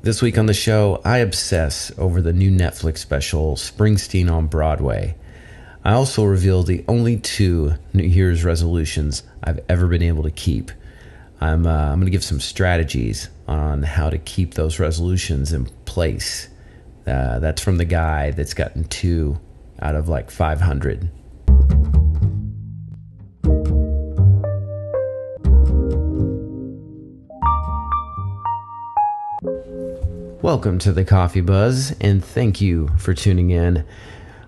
This week on the show, I obsess over the new Netflix special, Springsteen on Broadway. I also reveal the only two New Year's resolutions I've ever been able to keep. I'm, uh, I'm going to give some strategies on how to keep those resolutions in place. Uh, that's from the guy that's gotten two out of like 500. Welcome to the Coffee Buzz, and thank you for tuning in.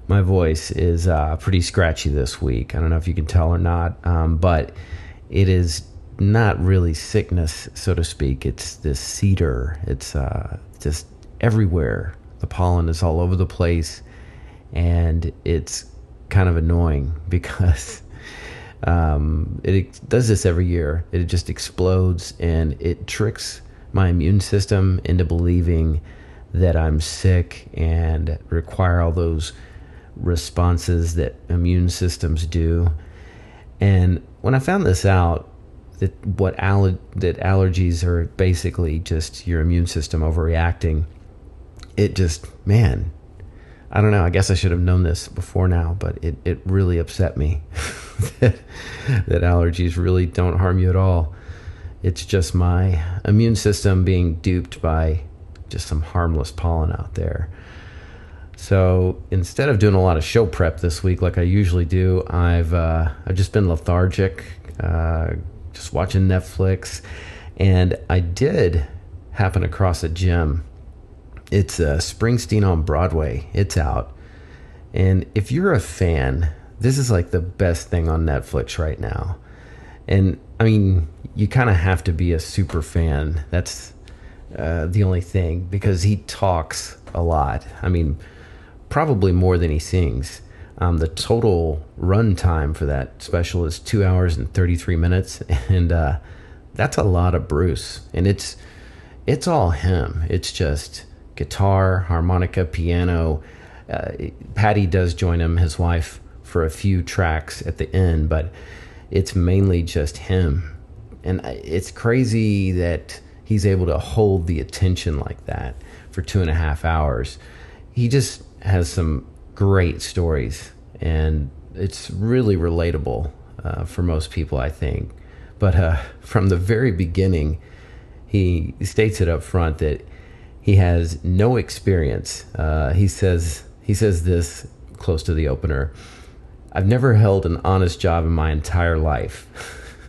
My voice is uh, pretty scratchy this week. I don't know if you can tell or not, um, but it is not really sickness, so to speak. It's this cedar. It's uh, just everywhere. The pollen is all over the place, and it's kind of annoying because um, it does this every year. It just explodes and it tricks my immune system into believing that I'm sick and require all those responses that immune systems do. And when I found this out, that what aller- that allergies are basically just your immune system overreacting, it just man, I don't know. I guess I should have known this before now, but it, it really upset me that, that allergies really don't harm you at all. It's just my immune system being duped by just some harmless pollen out there. So instead of doing a lot of show prep this week like I usually do, I've uh, I've just been lethargic, uh, just watching Netflix, and I did happen across a gem. It's uh, Springsteen on Broadway. It's out, and if you're a fan, this is like the best thing on Netflix right now. And I mean, you kind of have to be a super fan. That's uh, the only thing because he talks a lot. I mean, probably more than he sings. Um, the total run time for that special is two hours and 33 minutes, and uh, that's a lot of Bruce. And it's it's all him. It's just guitar, harmonica, piano. Uh, Patty does join him, his wife, for a few tracks at the end, but it's mainly just him. And it's crazy that he's able to hold the attention like that for two and a half hours. He just has some great stories, and it's really relatable uh, for most people, I think. But uh, from the very beginning, he states it up front that he has no experience. Uh, he says he says this close to the opener. I've never held an honest job in my entire life.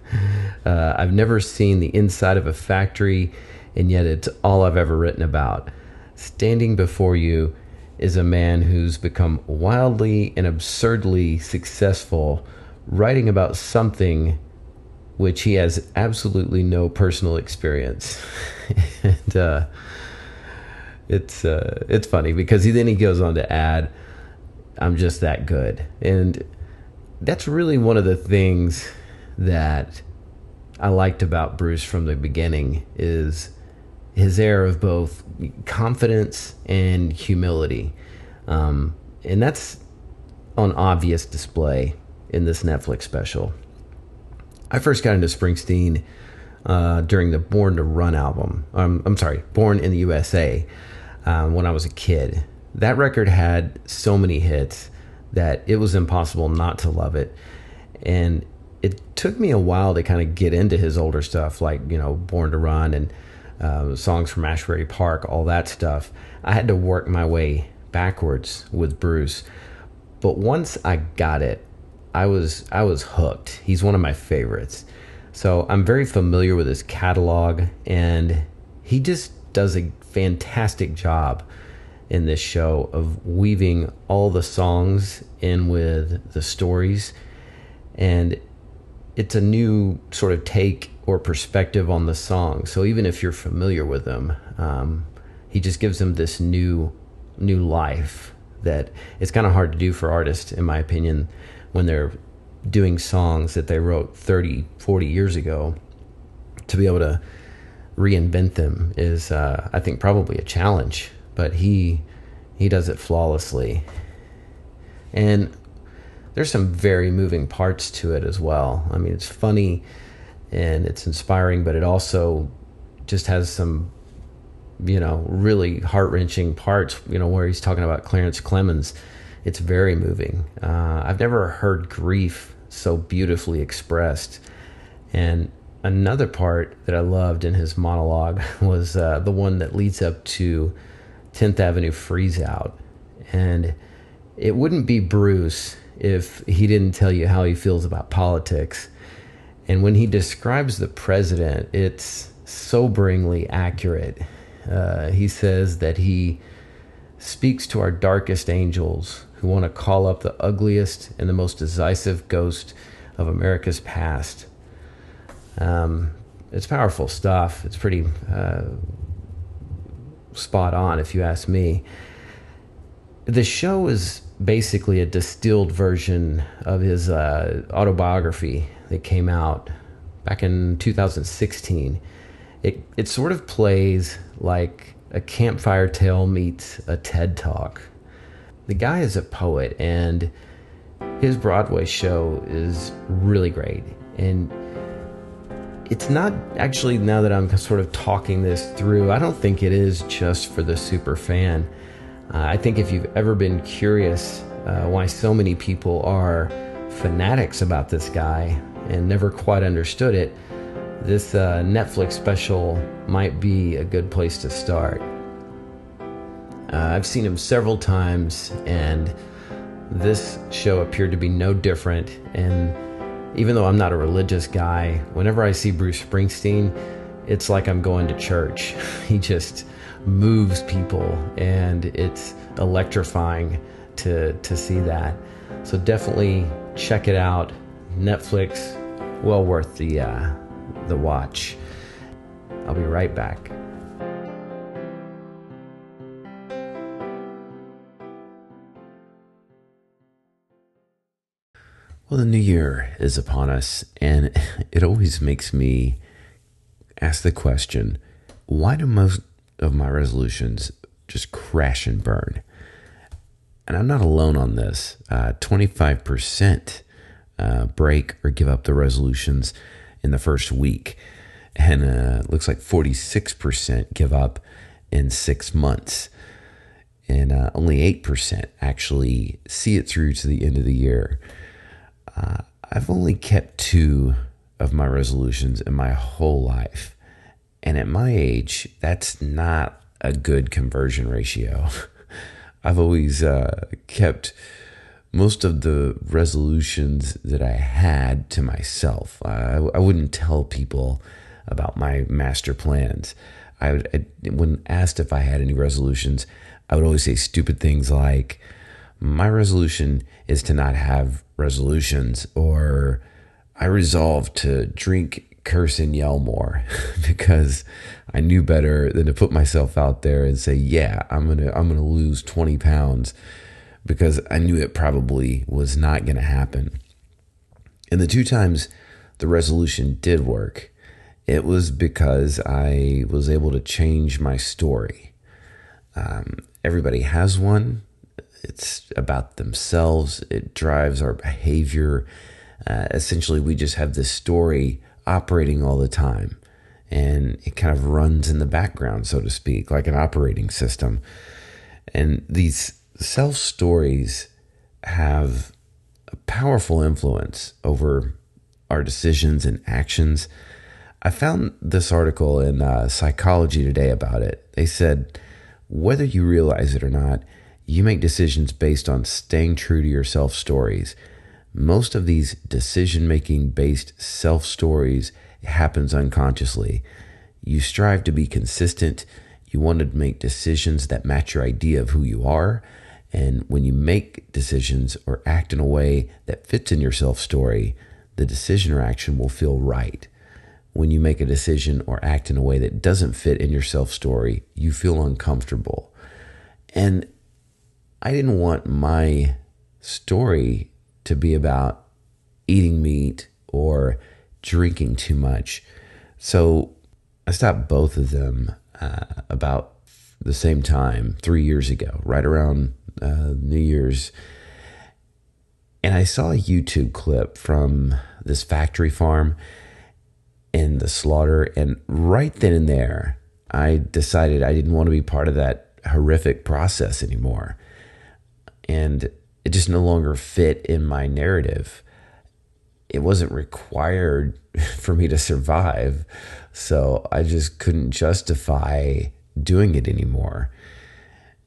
uh, I've never seen the inside of a factory, and yet it's all I've ever written about. Standing before you is a man who's become wildly and absurdly successful writing about something which he has absolutely no personal experience. and uh, it's uh, it's funny because he then he goes on to add, "I'm just that good," and that's really one of the things that I liked about Bruce from the beginning is his air of both confidence and humility. Um, and that's on obvious display in this Netflix special. I first got into Springsteen uh, during the Born to Run album. Um, I'm sorry, Born in the USA um, when I was a kid. That record had so many hits that it was impossible not to love it. And it took me a while to kind of get into his older stuff, like, you know, Born to Run and uh, songs from Asbury Park, all that stuff. I had to work my way backwards with Bruce. But once I got it, I was I was hooked. He's one of my favorites. So I'm very familiar with his catalog and he just does a fantastic job in this show of weaving all the songs in with the stories. And it's a new sort of take or perspective on the song. So even if you're familiar with them um, he just gives them this new new life that it's kind of hard to do for artists in my opinion when they're doing songs that they wrote 30 40 years ago. To be able to reinvent them is uh, i think probably a challenge but he he does it flawlessly and there's some very moving parts to it as well i mean it's funny and it's inspiring but it also just has some you know, really heart wrenching parts, you know, where he's talking about Clarence Clemons. It's very moving. Uh, I've never heard grief so beautifully expressed. And another part that I loved in his monologue was uh, the one that leads up to 10th Avenue Freeze Out. And it wouldn't be Bruce if he didn't tell you how he feels about politics. And when he describes the president, it's soberingly accurate. Uh, he says that he speaks to our darkest angels who want to call up the ugliest and the most decisive ghost of America's past. Um, it's powerful stuff. It's pretty uh, spot on, if you ask me. The show is basically a distilled version of his uh, autobiography that came out back in 2016. It it sort of plays like a campfire tale meets a TED talk. The guy is a poet, and his Broadway show is really great. And it's not actually now that I'm sort of talking this through. I don't think it is just for the super fan. Uh, I think if you've ever been curious uh, why so many people are fanatics about this guy and never quite understood it, this uh, Netflix special might be a good place to start. Uh, I've seen him several times, and this show appeared to be no different. And even though I'm not a religious guy, whenever I see Bruce Springsteen, it's like I'm going to church. he just moves people, and it's electrifying to to see that. So definitely check it out. Netflix, well worth the uh, the watch. I'll be right back. Well, the new year is upon us, and it always makes me ask the question why do most of my resolutions just crash and burn? And I'm not alone on this. Uh, 25% uh, break or give up the resolutions in the first week, and uh, looks like 46% give up in six months. And uh, only 8% actually see it through to the end of the year. Uh, I've only kept two of my resolutions in my whole life. And at my age, that's not a good conversion ratio. I've always uh, kept most of the resolutions that I had to myself. I, I wouldn't tell people about my master plans. I, would, I, when asked if I had any resolutions, I would always say stupid things like, "My resolution is to not have resolutions or I resolved to drink, curse, and yell more because I knew better than to put myself out there and say, yeah, I'm gonna I'm gonna lose 20 pounds because I knew it probably was not gonna happen. And the two times the resolution did work, it was because I was able to change my story. Um, everybody has one it's about themselves. It drives our behavior. Uh, essentially, we just have this story operating all the time, and it kind of runs in the background, so to speak, like an operating system. And these self stories have a powerful influence over our decisions and actions. I found this article in uh, Psychology Today about it. They said, whether you realize it or not, you make decisions based on staying true to your self stories. Most of these decision making based self stories happens unconsciously. You strive to be consistent. You want to make decisions that match your idea of who you are. And when you make decisions or act in a way that fits in your self story, the decision or action will feel right. When you make a decision or act in a way that doesn't fit in your self story, you feel uncomfortable. And I didn't want my story to be about eating meat or drinking too much. So I stopped both of them uh, about the same time, three years ago, right around uh, New Year's. And I saw a YouTube clip from this factory farm and the slaughter. And right then and there, I decided I didn't want to be part of that horrific process anymore. And it just no longer fit in my narrative. It wasn't required for me to survive. So I just couldn't justify doing it anymore.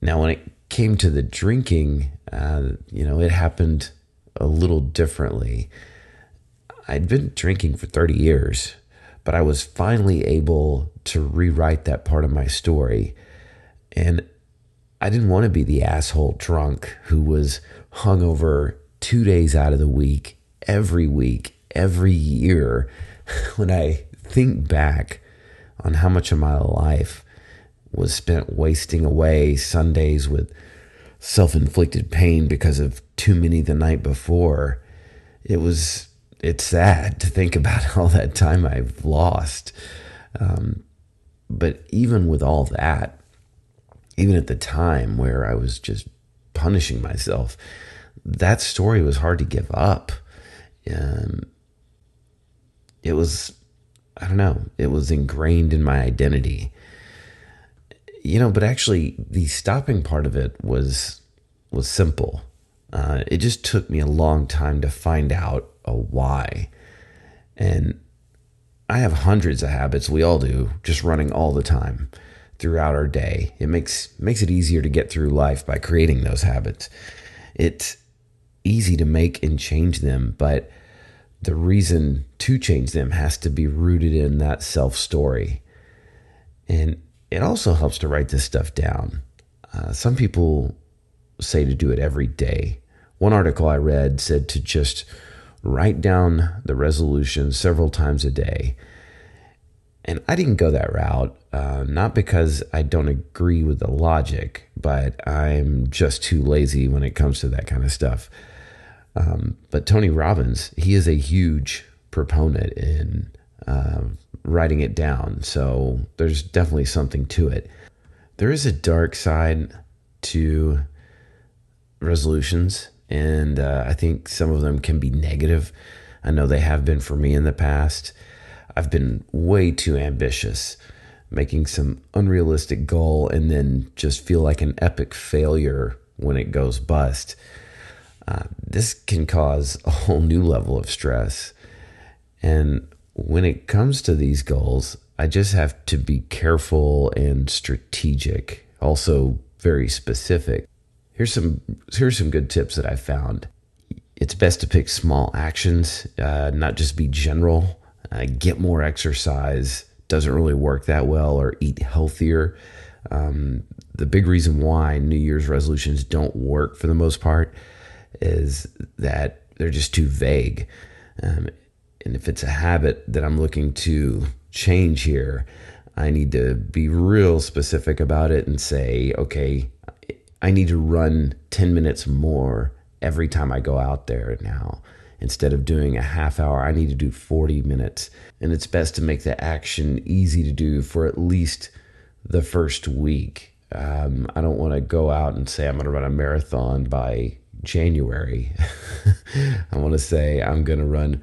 Now, when it came to the drinking, uh, you know, it happened a little differently. I'd been drinking for 30 years, but I was finally able to rewrite that part of my story. And I didn't want to be the asshole drunk who was hungover two days out of the week, every week, every year. when I think back on how much of my life was spent wasting away Sundays with self inflicted pain because of too many the night before, it was it's sad to think about all that time I've lost. Um, but even with all that, even at the time where I was just punishing myself, that story was hard to give up. Um, it was, I don't know, it was ingrained in my identity. You know, but actually, the stopping part of it was was simple. Uh, it just took me a long time to find out a why, and I have hundreds of habits. We all do, just running all the time throughout our day. It makes makes it easier to get through life by creating those habits. It's easy to make and change them, but the reason to change them has to be rooted in that self story. And it also helps to write this stuff down. Uh, some people say to do it every day. One article I read said to just write down the resolution several times a day. And I didn't go that route, uh, not because I don't agree with the logic, but I'm just too lazy when it comes to that kind of stuff. Um, but Tony Robbins, he is a huge proponent in uh, writing it down. So there's definitely something to it. There is a dark side to resolutions, and uh, I think some of them can be negative. I know they have been for me in the past. I've been way too ambitious, making some unrealistic goal and then just feel like an epic failure when it goes bust. Uh, this can cause a whole new level of stress. And when it comes to these goals, I just have to be careful and strategic, also very specific. Here's some here's some good tips that I found. It's best to pick small actions, uh, not just be general. Uh, get more exercise doesn't really work that well, or eat healthier. Um, the big reason why New Year's resolutions don't work for the most part is that they're just too vague. Um, and if it's a habit that I'm looking to change here, I need to be real specific about it and say, okay, I need to run 10 minutes more every time I go out there now. Instead of doing a half hour, I need to do 40 minutes. And it's best to make the action easy to do for at least the first week. Um, I don't want to go out and say I'm going to run a marathon by January, I want to say I'm going to run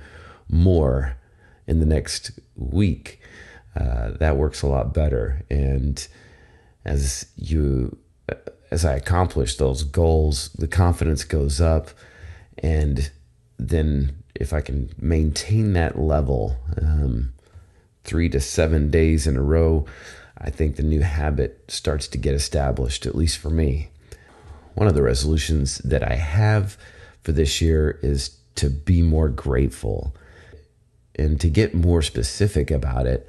more in the next week. Uh, that works a lot better. And as you, as I accomplish those goals, the confidence goes up. And then if I can maintain that level um, three to seven days in a row, I think the new habit starts to get established, at least for me one of the resolutions that I have for this year is to be more grateful. And to get more specific about it,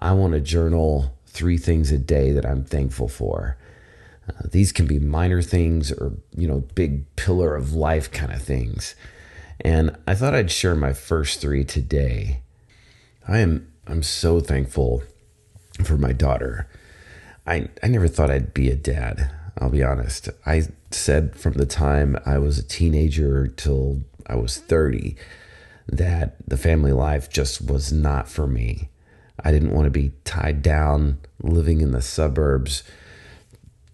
I want to journal three things a day that I'm thankful for. Uh, these can be minor things or, you know, big pillar of life kind of things. And I thought I'd share my first three today. I am I'm so thankful for my daughter. I I never thought I'd be a dad. I'll be honest. I said from the time I was a teenager till I was 30 that the family life just was not for me. I didn't want to be tied down living in the suburbs,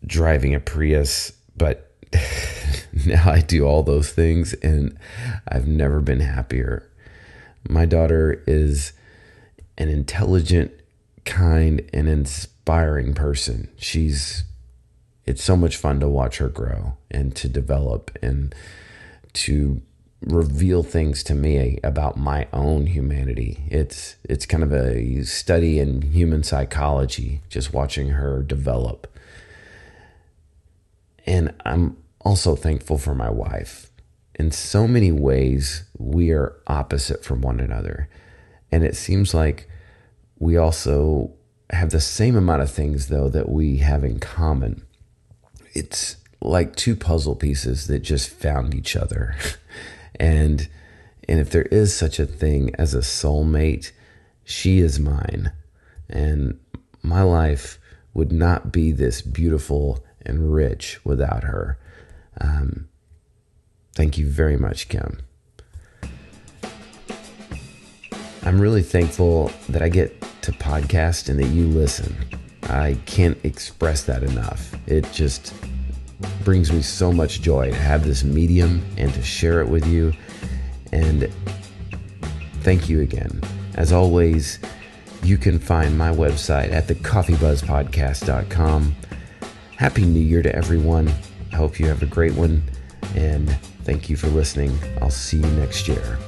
driving a Prius, but now I do all those things and I've never been happier. My daughter is an intelligent, kind and inspiring person. She's it's so much fun to watch her grow and to develop and to reveal things to me about my own humanity. It's it's kind of a study in human psychology just watching her develop. And I'm also thankful for my wife. In so many ways, we are opposite from one another. And it seems like we also have the same amount of things, though, that we have in common. It's like two puzzle pieces that just found each other. and and if there is such a thing as a soulmate, she is mine. And my life would not be this beautiful and rich without her. Um, thank you very much, Kim. I'm really thankful that I get to podcast and that you listen. I can't express that enough. It just brings me so much joy to have this medium and to share it with you. And thank you again. As always, you can find my website at thecoffeebuzzpodcast.com. Happy New Year to everyone. I hope you have a great one. And thank you for listening. I'll see you next year.